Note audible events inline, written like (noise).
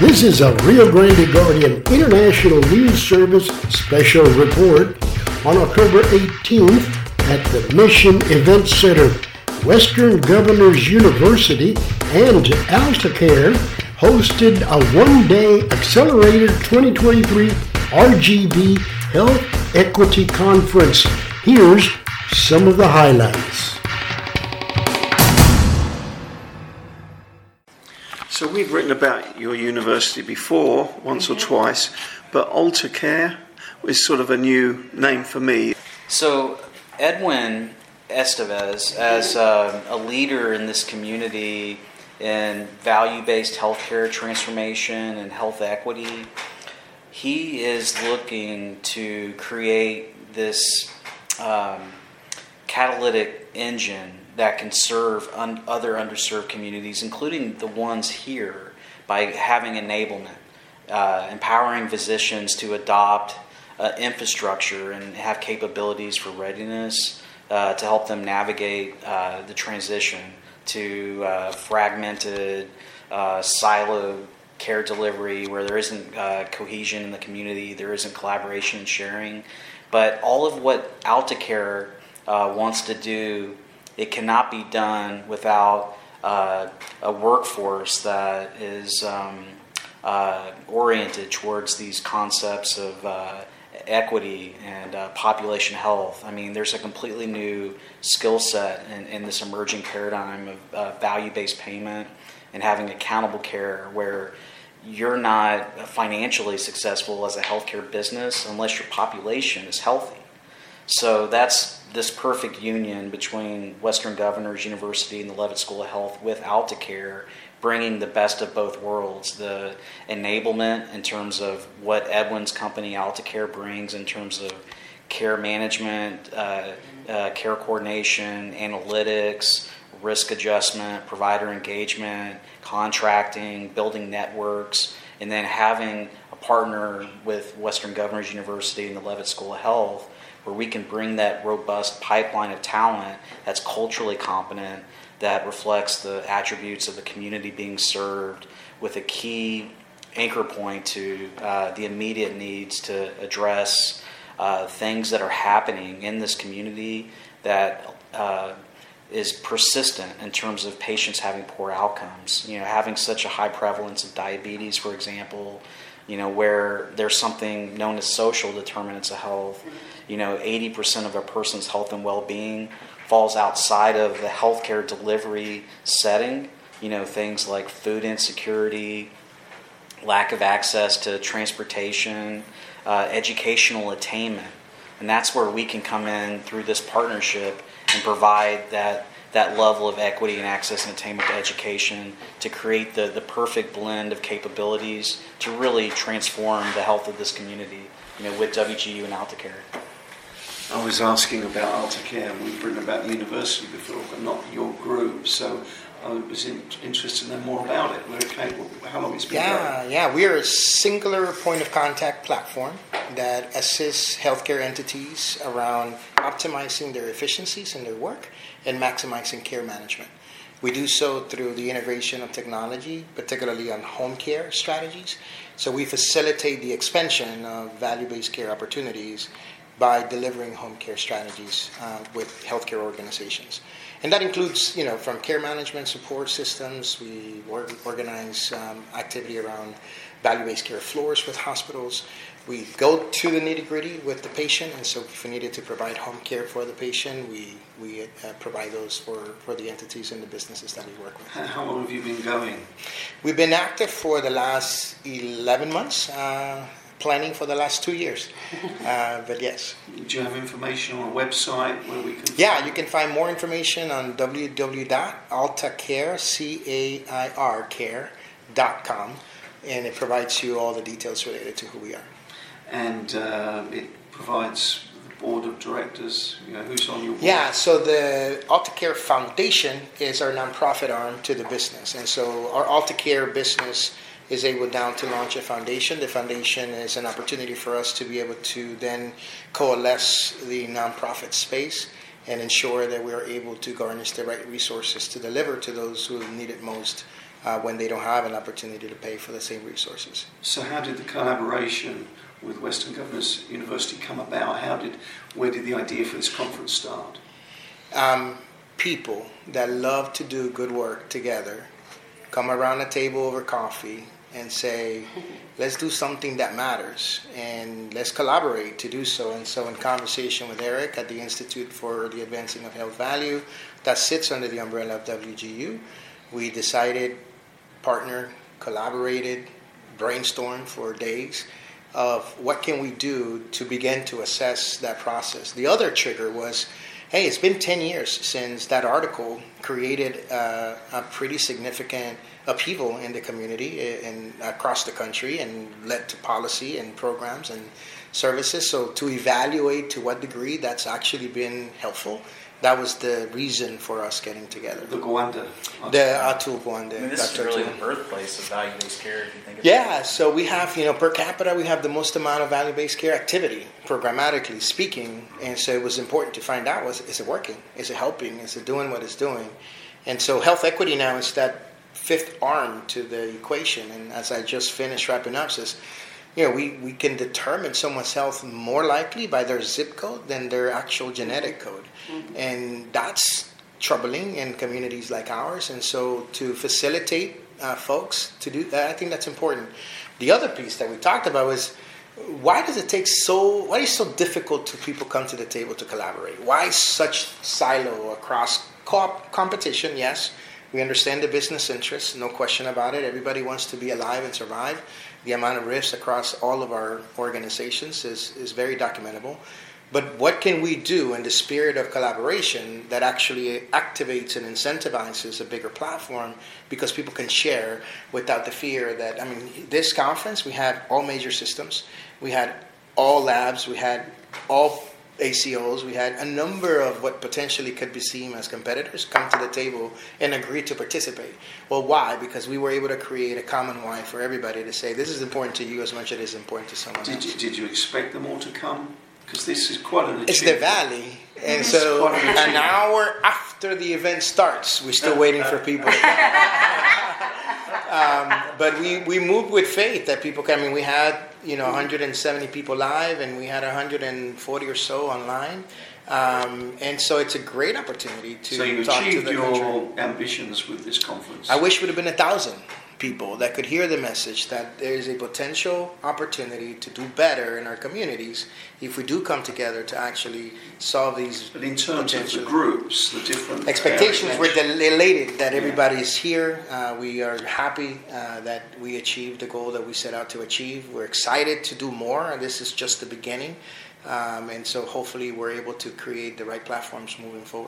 This is a Rio Grande Guardian International News Service special report on October 18th at the Mission Event Center. Western Governors University and AltaCair hosted a one-day Accelerator 2023 RGV Health Equity Conference. Here's some of the highlights. So we've written about your university before, once or twice, but AltaCair is sort of a new name for me. So Edwin Estevez, as uh, a leader in this community in value-based healthcare transformation and health equity, he is looking to create this um, catalytic engine that can serve un- other underserved communities, including the ones here, by having enablement, uh, empowering physicians to adopt uh, infrastructure and have capabilities for readiness uh, to help them navigate uh, the transition to uh, fragmented, uh, siloed care delivery where there isn't cohesion in the community, there isn't collaboration and sharing. But all of what AltaCair wants to do it cannot be done without uh, a workforce that is um, uh, oriented towards these concepts of uh, equity and uh, population health. I mean, there's a completely new skill set in, in, this emerging paradigm of uh, value based payment and having accountable care where you're not financially successful as a healthcare business unless your population is healthy. So that's this perfect union between Western Governors University and the Leavitt School of Health with AltaCair, bringing the best of both worlds the enablement in terms of what Edwin's company AltaCair brings in terms of care management, uh, uh, care coordination, analytics, risk adjustment, provider engagement, contracting, building networks, and then having a partner with Western Governors University and the Leavitt School of Health where we can bring that robust pipeline of talent that's culturally competent, that reflects the attributes of the community being served, with a key anchor point to uh, the immediate needs to address uh, things that are happening in this community that uh, is persistent in terms of patients having poor outcomes. You know, having such a high prevalence of diabetes, for example, you know, where there's something known as social determinants of health. You know, 80% of a person's health and well being falls outside of the healthcare delivery setting. You know, things like food insecurity, lack of access to transportation, uh, educational attainment. And that's where we can come in through this partnership and provide that that level of equity and access and attainment to education to create the, the perfect blend of capabilities to really transform the health of this community you know, with WGU and AltaCair. I was asking about AltaCair. And we've written about the university before, but not your group. So I was in, interested to know more about it. Where it came, how long it's been yeah, going? Yeah, we are a singular point of contact platform that assists healthcare entities around optimizing their efficiencies in their work and maximizing care management. We do so through the integration of technology, particularly on home care strategies. So we facilitate the expansion of value based care opportunities by delivering home care strategies uh, with healthcare organizations. And that includes, you know, from care management support systems, we organize um, activity around value-based care floors with hospitals. We go to the nitty-gritty with the patient, and so if we needed to provide home care for the patient, we, we uh, provide those for, for the entities and the businesses that we work with. How long have you been going? We've been active for the last 11 months. Uh, planning for the last two years. (laughs) Uh, but yes. Do you have information on a website where we can? Yeah, you can find more information on www.altacair.com, and it provides you all the details related to who we are. And uh, it provides the board of directors. You know, who's on your board? Yeah, so the AltaCair Foundation is our nonprofit arm to the business, and so our AltaCair business is able now to launch a foundation. The foundation is an opportunity for us to be able to then coalesce the nonprofit space and ensure that we are able to garnish the right resources to deliver to those who need it most uh, when they don't have an opportunity to pay for the same resources. So, how did the collaboration with Western Governors University come about? How did, where did the idea for this conference start? Um, people that love to do good work together come around a table over coffee and say, let's do something that matters and let's collaborate to do so. And so, in conversation with Eric at the Institute for the Advancing of Health Value, that sits under the umbrella of WGU, we decided, partner, collaborated, brainstormed for days of what can we do to begin to assess that process. The other trigger was hey, it's been 10 years since that article created uh, a pretty significant upheaval in the community and across the country and led to policy and programs and services. So to evaluate to what degree that's actually been helpful that was the reason for us getting together. The Gawande. The Atul Gawande. I mean, this Dr. is really Atul. the birthplace of value-based care, if you think about Yeah, so we have, you know, per capita, we have the most amount of value-based care activity, programmatically speaking, and so it was important to find out was is it working? Is it helping? Is it doing what it's doing? And so health equity now is that fifth arm to the equation. And as I just finished wrapping up, says, you know, we, we can determine someone's health more likely by their zip code than their actual genetic code. And that's troubling in communities like ours. And so to facilitate uh, folks to do that, I think that's important. The other piece that we talked about was why does it take so why is it so difficult to people come to the table to collaborate why such silo across co- competition yes we understand the business interests no question about it. Everybody wants to be alive and survive. The amount of risks across all of our organizations is, is very documentable. But what can we do in the spirit of collaboration that actually activates and incentivizes a bigger platform because people can share without the fear that, I mean, this conference, we had all major systems, we had all labs, we had all ACOs, we had a number of what potentially could be seen as competitors come to the table and agree to participate. Well, why? Because we were able to create a common why for everybody to say, this is important to you as much as it is important to someone Did else. you, did you expect them all to come? Because this is quite an It's the valley. And It's so an an hour after the event starts, we're still waiting for people. (laughs) um, but we, we moved with faith that people come. I mean, we had, you know, 170 people live and we had 140 or so online. Um, and so it's a great opportunity to So you talk to the your country. ambitions with this conference. I wish it would have been a thousand people that could hear the message that there is a potential opportunity to do better in our communities if we do come together to actually solve these But in terms of the groups, the different expectations we're elated that everybody is here. Uh, we are happy uh, that we achieved the goal that we set out to achieve. We're excited to do more. And this is just the beginning. Um, and so hopefully we're able to create the right platforms moving forward